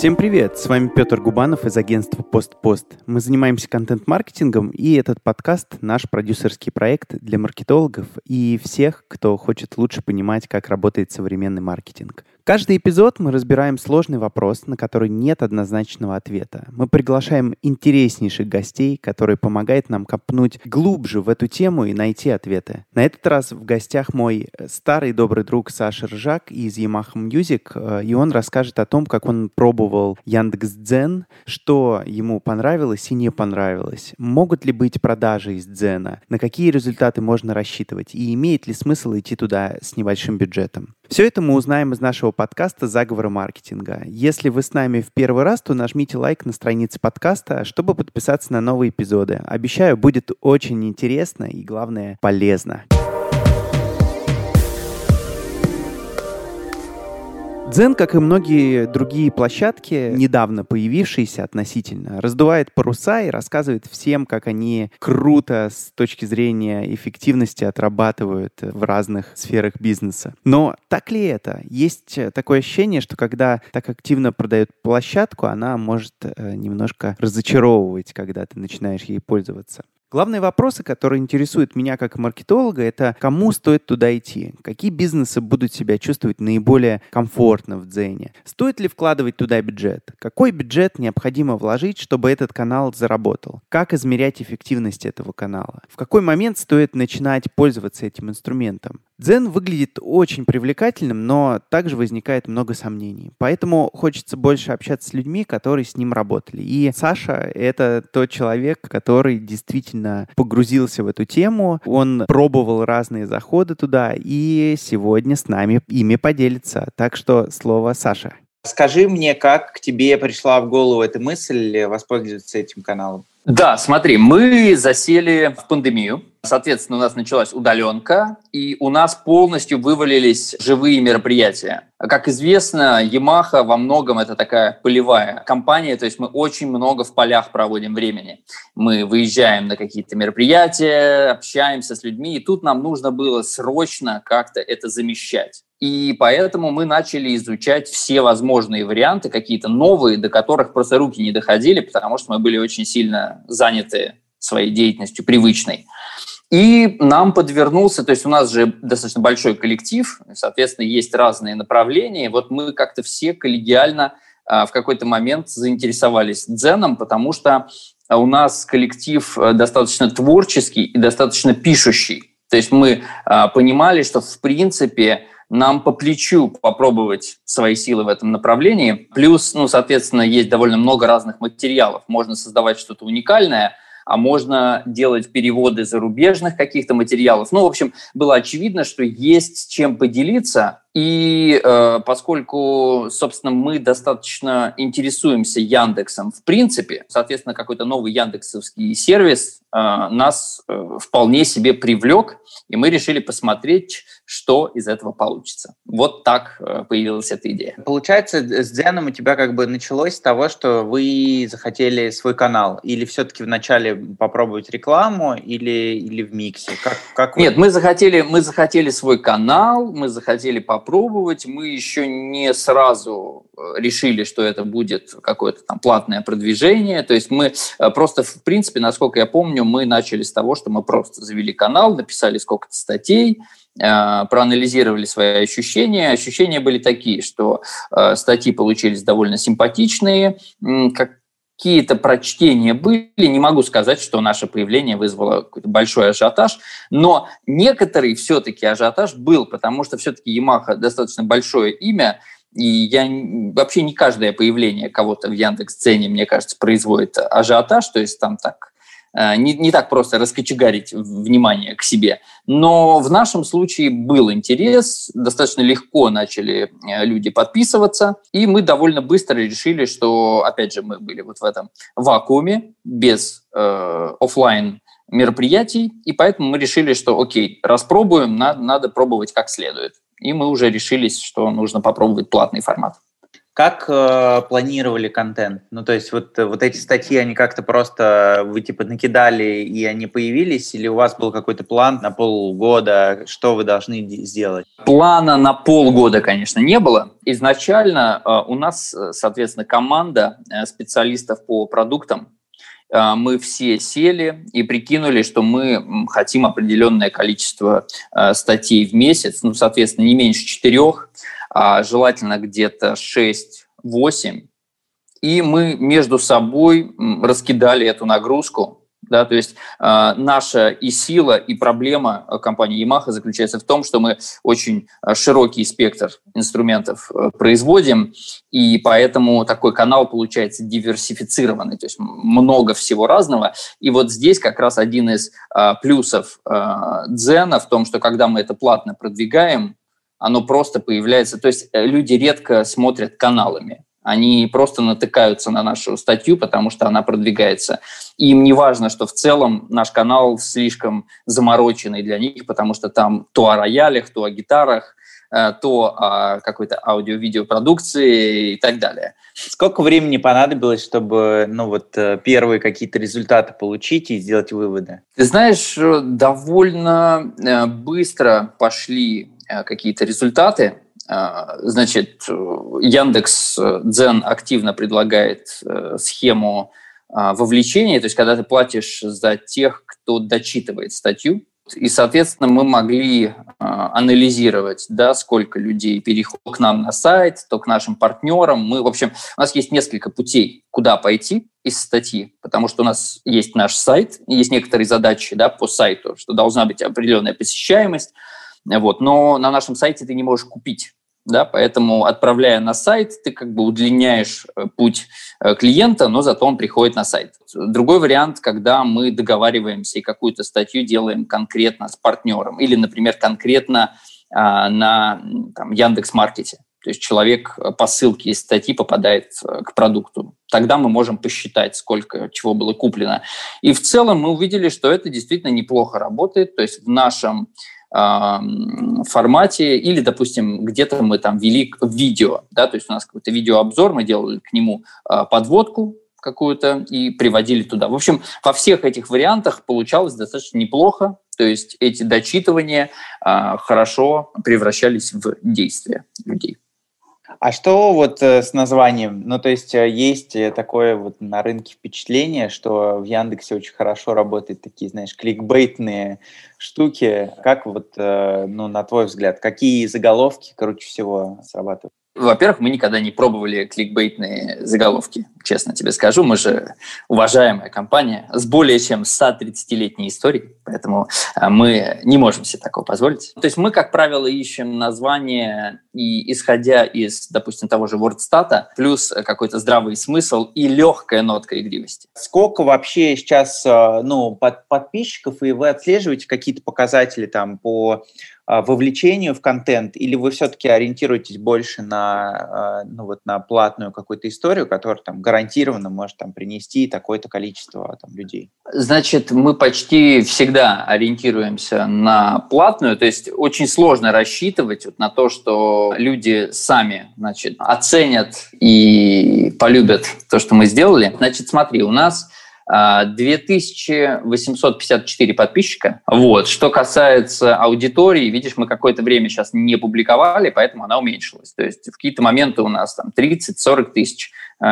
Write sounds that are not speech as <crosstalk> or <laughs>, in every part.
Всем привет! С вами Петр Губанов из агентства «Постпост». Мы занимаемся контент-маркетингом, и этот подкаст — наш продюсерский проект для маркетологов и всех, кто хочет лучше понимать, как работает современный маркетинг. Каждый эпизод мы разбираем сложный вопрос, на который нет однозначного ответа. Мы приглашаем интереснейших гостей, которые помогают нам копнуть глубже в эту тему и найти ответы. На этот раз в гостях мой старый добрый друг Саша Ржак из Yamaha Music, э, и он расскажет о том, как он пробовал Яндекс.Дзен, что ему понравилось и не понравилось. Могут ли быть продажи из Дзена? На какие результаты можно рассчитывать? И имеет ли смысл идти туда с небольшим бюджетом? Все это мы узнаем из нашего подкаста «Заговоры маркетинга». Если вы с нами в первый раз, то нажмите лайк на странице подкаста, чтобы подписаться на новые эпизоды. Обещаю, будет очень интересно и, главное, полезно. Дзен, как и многие другие площадки, недавно появившиеся относительно, раздувает паруса и рассказывает всем, как они круто с точки зрения эффективности отрабатывают в разных сферах бизнеса. Но так ли это? Есть такое ощущение, что когда так активно продают площадку, она может э, немножко разочаровывать, когда ты начинаешь ей пользоваться. Главные вопросы, которые интересуют меня как маркетолога, это кому стоит туда идти, какие бизнесы будут себя чувствовать наиболее комфортно в Дзене, стоит ли вкладывать туда бюджет, какой бюджет необходимо вложить, чтобы этот канал заработал, как измерять эффективность этого канала, в какой момент стоит начинать пользоваться этим инструментом. Дзен выглядит очень привлекательным, но также возникает много сомнений. Поэтому хочется больше общаться с людьми, которые с ним работали. И Саша — это тот человек, который действительно погрузился в эту тему. Он пробовал разные заходы туда, и сегодня с нами ими поделится. Так что слово Саша. Скажи мне, как к тебе пришла в голову эта мысль воспользоваться этим каналом? Да, смотри, мы засели в пандемию. Соответственно, у нас началась удаленка, и у нас полностью вывалились живые мероприятия. Как известно, Yamaha во многом это такая полевая компания, то есть мы очень много в полях проводим времени. Мы выезжаем на какие-то мероприятия, общаемся с людьми, и тут нам нужно было срочно как-то это замещать. И поэтому мы начали изучать все возможные варианты, какие-то новые, до которых просто руки не доходили, потому что мы были очень сильно заняты своей деятельностью привычной. И нам подвернулся, то есть у нас же достаточно большой коллектив, соответственно, есть разные направления. Вот мы как-то все коллегиально а, в какой-то момент заинтересовались дзеном, потому что у нас коллектив э, достаточно творческий и достаточно пишущий. То есть мы а, понимали, что в принципе нам по плечу попробовать свои силы в этом направлении. Плюс, ну, соответственно, есть довольно много разных материалов. Можно создавать что-то уникальное, а можно делать переводы зарубежных каких-то материалов. Ну, в общем, было очевидно, что есть чем поделиться, и э, поскольку, собственно, мы достаточно интересуемся Яндексом в принципе, соответственно, какой-то новый яндексовский сервис э, нас э, вполне себе привлек, и мы решили посмотреть, что из этого получится. Вот так э, появилась эта идея. Получается, с Дзеном у тебя как бы началось с того, что вы захотели свой канал, или все-таки вначале попробовать рекламу, или, или в миксе? Как, как вы... Нет, мы захотели, мы захотели свой канал, мы захотели попробовать попробовать. Мы еще не сразу э, решили, что это будет какое-то там платное продвижение. То есть мы э, просто, в принципе, насколько я помню, мы начали с того, что мы просто завели канал, написали сколько-то статей, э, проанализировали свои ощущения. Ощущения были такие, что статьи получились довольно симпатичные, как какие-то прочтения были. Не могу сказать, что наше появление вызвало большой ажиотаж, но некоторый все-таки ажиотаж был, потому что все-таки Yamaha достаточно большое имя, и я вообще не каждое появление кого-то в Яндекс-цене, мне кажется, производит ажиотаж, то есть там так не, не так просто раскочегарить внимание к себе. Но в нашем случае был интерес, достаточно легко начали э, люди подписываться, и мы довольно быстро решили, что, опять же, мы были вот в этом вакууме, без э, офлайн мероприятий, и поэтому мы решили, что окей, распробуем, надо, надо пробовать как следует. И мы уже решились, что нужно попробовать платный формат. Как э, планировали контент? Ну, то есть вот, вот эти статьи, они как-то просто, вы типа накидали, и они появились, или у вас был какой-то план на полгода, что вы должны сделать? Плана на полгода, конечно, не было. Изначально э, у нас, э, соответственно, команда э, специалистов по продуктам, э, мы все сели и прикинули, что мы хотим определенное количество э, статей в месяц, ну, соответственно, не меньше четырех, желательно где-то 6-8. И мы между собой раскидали эту нагрузку. Да, то есть э, наша и сила, и проблема компании Yamaha заключается в том, что мы очень широкий спектр инструментов э, производим, и поэтому такой канал получается диверсифицированный, то есть много всего разного. И вот здесь как раз один из э, плюсов э, Дзена в том, что когда мы это платно продвигаем, оно просто появляется. То есть э, люди редко смотрят каналами. Они просто натыкаются на нашу статью, потому что она продвигается. И им не важно, что в целом наш канал слишком замороченный для них, потому что там то о роялях, то о гитарах, э, то о какой-то аудио-видеопродукции и так далее. Сколько времени понадобилось, чтобы ну, вот, э, первые какие-то результаты получить и сделать выводы? Ты знаешь, довольно быстро пошли какие-то результаты. Э, значит, Яндекс э, Дзен активно предлагает схему вовлечения, то есть когда ты платишь за тех, кто дочитывает статью, и, соответственно, мы могли э, анализировать, да, сколько людей переходит к нам на сайт, то к нашим партнерам. Мы, в общем, у нас есть несколько путей, куда пойти из статьи, потому что у нас есть наш сайт, есть некоторые задачи да, по сайту, что должна быть определенная посещаемость, вот. Но на нашем сайте ты не можешь купить. Да, поэтому, отправляя на сайт, ты как бы удлиняешь э, путь э, клиента, но зато он приходит на сайт. Другой вариант, когда мы договариваемся и какую-то статью делаем конкретно с партнером или, например, конкретно а, на там, Яндекс.Маркете. То есть человек по ссылке из статьи попадает э, к продукту. Тогда мы можем посчитать, сколько чего было куплено. И в целом мы увидели, что это действительно неплохо работает. То есть в нашем формате, или, допустим, где-то мы там вели видео, да, то есть у нас какой-то видеообзор, мы делали к нему а, подводку какую-то и приводили туда. В общем, во всех этих вариантах получалось достаточно неплохо, то есть эти дочитывания а, хорошо превращались в действия людей. А что вот э, с названием? Ну, то есть э, есть э, такое вот на рынке впечатление, что в Яндексе очень хорошо работают такие, знаешь, кликбейтные штуки. Как вот, ну, на твой взгляд, какие заголовки круче всего срабатывают? Во-первых, мы никогда не пробовали кликбейтные заголовки, честно тебе скажу. Мы же уважаемая компания с более чем 130-летней историей, поэтому а, мы не можем себе такого позволить. То есть мы, как правило, ищем название и исходя из, допустим, того же WordStat, плюс какой-то здравый смысл и легкая нотка игривости. Сколько вообще сейчас а, ну, под, подписчиков, и вы отслеживаете какие-то показатели там по вовлечению в контент, или вы все-таки ориентируетесь больше на, а, ну, вот на платную какую-то историю, которая там гарантированно может там, принести такое-то количество там, людей? Значит, мы почти всегда ориентируемся на платную, то есть очень сложно рассчитывать вот на то, что люди сами значит, оценят и полюбят то, что мы сделали. Значит, смотри, у нас 2854 а, подписчика. Вот. Что касается аудитории, видишь, мы какое-то время сейчас не публиковали, поэтому она уменьшилась. То есть в какие-то моменты у нас там 30-40 тысяч,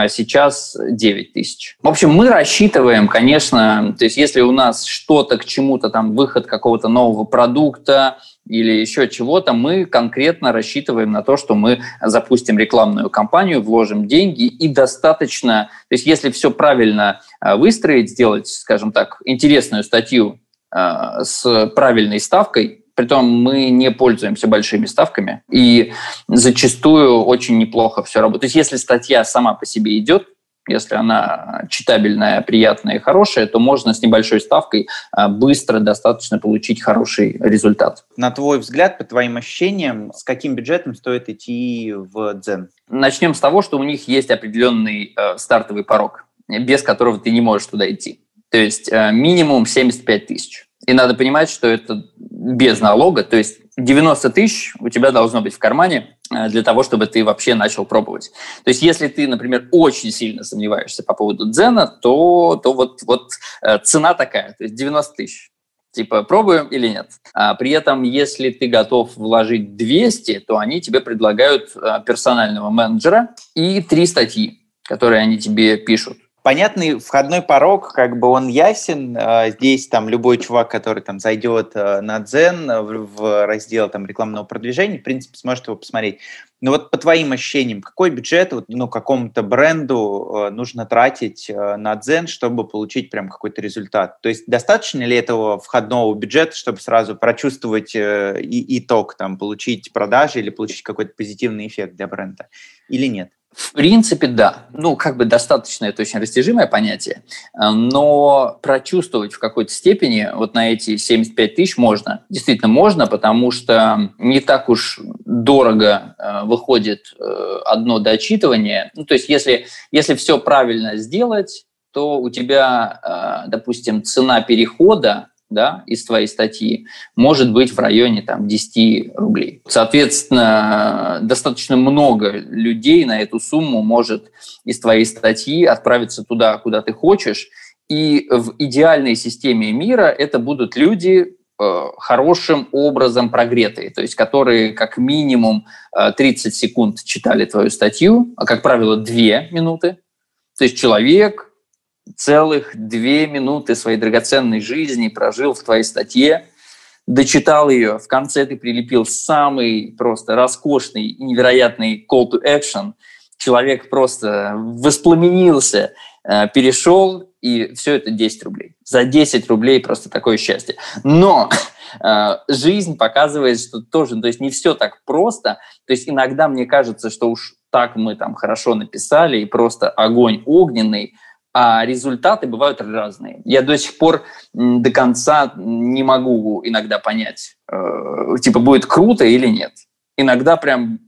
сейчас 9 тысяч. В общем, мы рассчитываем, конечно, то есть если у нас что-то к чему-то, там выход какого-то нового продукта, или еще чего-то, мы конкретно рассчитываем на то, что мы запустим рекламную кампанию, вложим деньги и достаточно, то есть если все правильно э, выстроить, сделать, скажем так, интересную статью э, с правильной ставкой, Притом мы не пользуемся большими ставками, и зачастую очень неплохо все работает. То есть если статья сама по себе идет, если она читабельная, приятная и хорошая, то можно с небольшой ставкой а, быстро достаточно получить хороший результат. На твой взгляд, по твоим ощущениям, с каким бюджетом стоит идти в Дзен? Начнем с того, что у них есть определенный э, стартовый порог, без которого ты не можешь туда идти. То есть э, минимум 75 тысяч. И надо понимать, что это без налога, то есть 90 тысяч у тебя должно быть в кармане э, для того, чтобы ты вообще начал пробовать. То есть если ты, например, очень сильно сомневаешься по поводу дзена, то, то вот, вот э, цена такая, то есть 90 тысяч. Типа, пробуем или нет. А при этом, если ты готов вложить 200, то они тебе предлагают э, персонального менеджера и три статьи, которые они тебе пишут понятный входной порог, как бы он ясен. А, здесь там любой чувак, который там зайдет э, на Дзен э, в раздел там рекламного продвижения, в принципе, сможет его посмотреть. Но вот по твоим ощущениям, какой бюджет вот, ну, какому-то бренду э, нужно тратить на Дзен, чтобы получить прям какой-то результат? То есть достаточно ли этого входного бюджета, чтобы сразу прочувствовать и итог, там, получить продажи или получить какой-то позитивный эффект для бренда? Или нет? В принципе, да. Ну, как бы достаточно, это очень растяжимое понятие, э, но прочувствовать в какой-то степени вот на эти 75 тысяч можно. Действительно можно, потому что не так уж дорого э, выходит э, одно дочитывание. Ну, то есть если, если все правильно сделать, то у тебя, допустим, цена перехода да, из твоей статьи может быть в районе там, 10 рублей. Соответственно, достаточно много людей на эту сумму может из твоей статьи отправиться туда, куда ты хочешь. И в идеальной системе мира это будут люди, э, хорошим образом прогретые, то есть которые как минимум 30 э, секунд читали твою статью, а как правило 2 минуты. То есть человек целых две минуты своей драгоценной жизни прожил в твоей статье, дочитал ее, в конце ты прилепил самый просто роскошный невероятный call to action, человек просто воспламенился, э, перешел, и все это 10 рублей. За 10 рублей просто такое счастье. Но э, жизнь показывает, что тоже, то есть не все так просто. То есть иногда мне кажется, что уж так мы там хорошо написали, и просто огонь огненный – а результаты бывают разные. Я до сих пор до конца не могу иногда понять, э, типа будет круто или нет. Иногда прям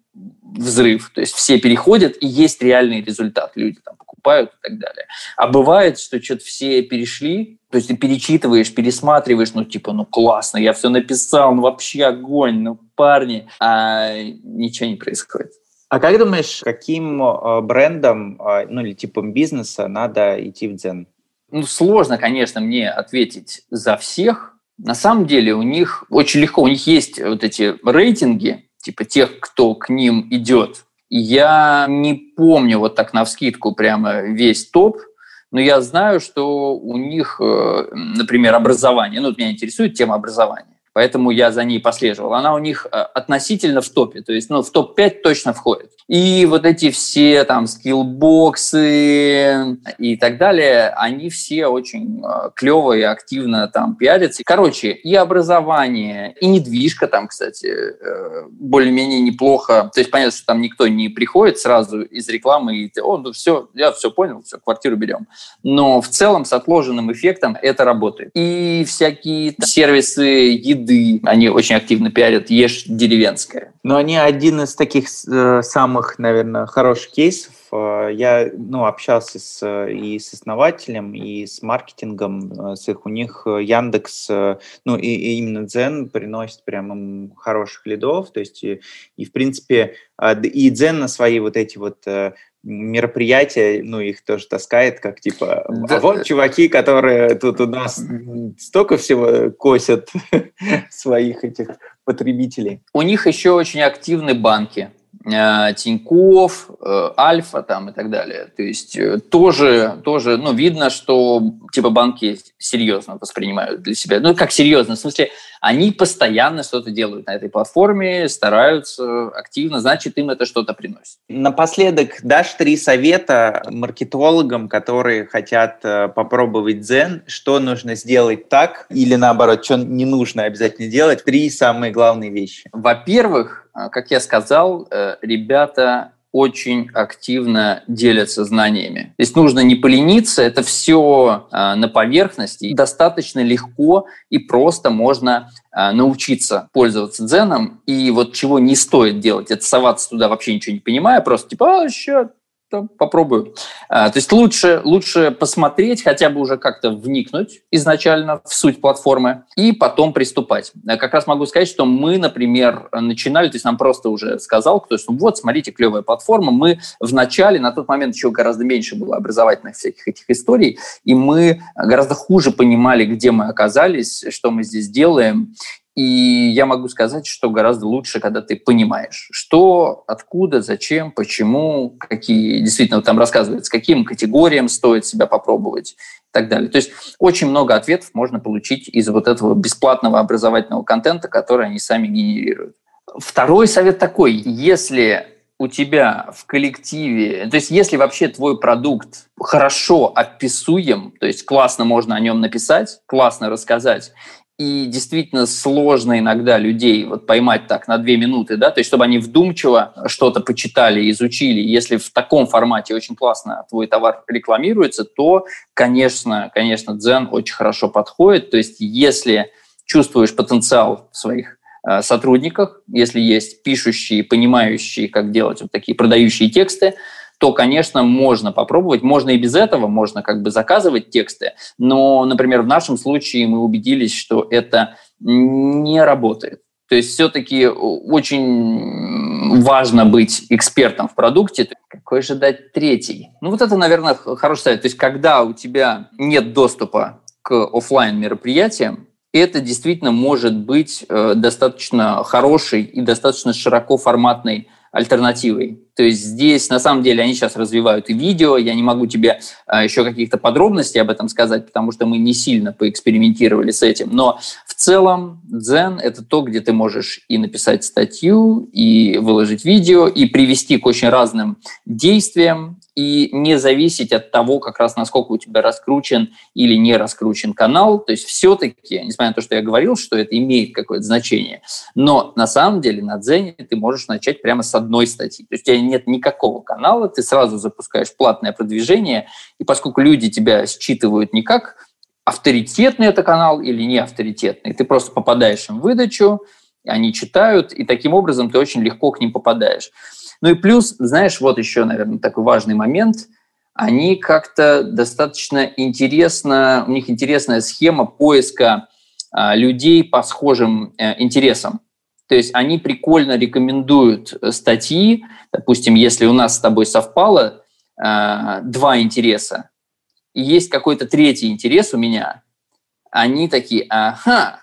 взрыв, то есть все переходят, и есть реальный результат, люди там покупают и так далее. А бывает, что что-то все перешли, то есть ты перечитываешь, пересматриваешь, ну типа, ну классно, я все написал, ну вообще огонь, ну парни, а ничего не происходит. А как думаешь, каким э, брендом, э, ну или типом бизнеса надо идти в Дзен? Ну, сложно, конечно, мне ответить за всех. На самом деле у них очень легко, у них есть вот эти рейтинги, типа тех, кто к ним идет. Я не помню вот так на вскидку прямо весь топ, но я знаю, что у них, э, например, образование, ну, меня интересует тема образования поэтому я за ней послеживал. Она у них э, относительно в топе, то есть ну, в топ-5 точно входит. И вот эти все там скиллбоксы и так далее, они все очень э, клево и активно там пиарятся. Короче, и образование, и недвижка там, кстати, э, более-менее неплохо. То есть понятно, что там никто не приходит сразу из рекламы и о, ну все, я все понял, все, квартиру берем. Но в целом с отложенным эффектом это работает. И всякие сервисы еды еды. Они очень активно пиарят «Ешь деревенское». Но они один из таких э, самых, наверное, хороших кейсов. Э, я ну, общался с, и с основателем, и с маркетингом, э, с их. У них Яндекс, ну и, и именно Дзен приносит прям им хороших лидов. То есть и, и в принципе и Дзен на свои вот эти вот мероприятия, ну, их тоже таскает, как типа, да. а вот чуваки, которые тут у нас столько всего косят <laughs> своих этих потребителей. У них еще очень активны банки. Э, Тиньков, э, Альфа там и так далее. То есть э, тоже, тоже ну, видно, что типа банки серьезно воспринимают для себя. Ну, как серьезно? В смысле, они постоянно что-то делают на этой платформе, стараются активно, значит, им это что-то приносит. Напоследок, дашь три совета маркетологам, которые хотят попробовать Zen, что нужно сделать так или наоборот, что не нужно обязательно делать? Три самые главные вещи. Во-первых, как я сказал, э, ребята очень активно делятся знаниями. Здесь нужно не полениться, это все а, на поверхности. Достаточно легко и просто можно а, научиться пользоваться дзеном. И вот чего не стоит делать, это соваться туда вообще ничего не понимая, просто типа, а, сейчас то попробую. А, то есть лучше, лучше посмотреть, хотя бы уже как-то вникнуть изначально в суть платформы и потом приступать. Я как раз могу сказать, что мы, например, начинали, то есть нам просто уже сказал кто, что вот, смотрите, клевая платформа. Мы в начале, на тот момент еще гораздо меньше было образовательных всяких этих историй, и мы гораздо хуже понимали, где мы оказались, что мы здесь делаем, и я могу сказать, что гораздо лучше, когда ты понимаешь, что, откуда, зачем, почему, какие, действительно, там рассказывается, каким категориям стоит себя попробовать и так далее. То есть очень много ответов можно получить из вот этого бесплатного образовательного контента, который они сами генерируют. Второй совет такой, если у тебя в коллективе, то есть если вообще твой продукт хорошо описуем, то есть классно можно о нем написать, классно рассказать, и действительно сложно иногда людей вот поймать так на две минуты, да, то есть чтобы они вдумчиво что-то почитали, изучили. Если в таком формате очень классно твой товар рекламируется, то, конечно, конечно, Дзен очень хорошо подходит. То есть если чувствуешь потенциал в своих э, сотрудниках, если есть пишущие, понимающие, как делать вот такие продающие тексты, то, конечно, можно попробовать. Можно и без этого, можно как бы заказывать тексты. Но, например, в нашем случае мы убедились, что это не работает. То есть все-таки очень важно быть экспертом в продукте. Какой же дать третий? Ну вот это, наверное, хороший совет. То есть когда у тебя нет доступа к офлайн мероприятиям, это действительно может быть э, достаточно хороший и достаточно широко форматной альтернативой. То есть здесь, на самом деле, они сейчас развивают и видео. Я не могу тебе а, еще каких-то подробностей об этом сказать, потому что мы не сильно поэкспериментировали с этим. Но в целом Zen — это то, где ты можешь и написать статью, и выложить видео, и привести к очень разным действиям, и не зависеть от того, как раз насколько у тебя раскручен или не раскручен канал. То есть все-таки, несмотря на то, что я говорил, что это имеет какое-то значение, но на самом деле на Дзене ты можешь начать прямо с одной статьи. То есть у тебя нет никакого канала, ты сразу запускаешь платное продвижение, и поскольку люди тебя считывают не как авторитетный это канал или не авторитетный, ты просто попадаешь им в выдачу, они читают, и таким образом ты очень легко к ним попадаешь. Ну и плюс, знаешь, вот еще, наверное, такой важный момент. Они как-то достаточно интересно, у них интересная схема поиска а, людей по схожим а, интересам. То есть они прикольно рекомендуют э, статьи, допустим, если у нас с тобой совпало а, два интереса, и есть какой-то третий интерес у меня, они такие, ага,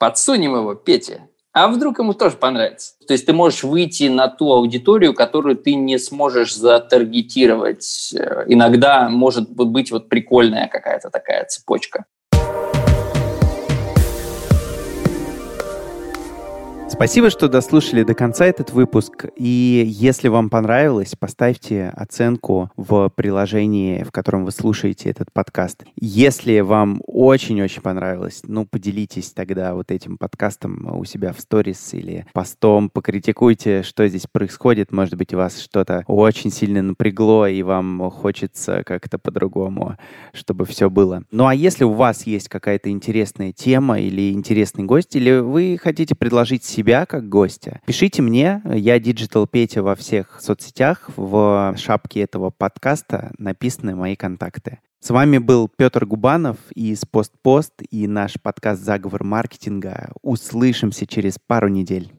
подсунем его, Петя, а вдруг ему тоже понравится? То есть ты можешь выйти на ту аудиторию, которую ты не сможешь затаргетировать. Э, иногда может быть вот прикольная какая-то такая цепочка. Спасибо, что дослушали до конца этот выпуск. И если вам понравилось, поставьте оценку в приложении, в котором вы слушаете этот подкаст. Если вам очень-очень понравилось, ну, поделитесь тогда вот этим подкастом у себя в сторис или постом, покритикуйте, что здесь происходит. Может быть, вас что-то очень сильно напрягло, и вам хочется как-то по-другому, чтобы все было. Ну, а если у вас есть какая-то интересная тема или интересный гость, или вы хотите предложить себе себя как гостя. Пишите мне, я Digital Петя во всех соцсетях, в шапке этого подкаста написаны мои контакты. С вами был Петр Губанов из «Постпост» и наш подкаст «Заговор маркетинга». Услышимся через пару недель.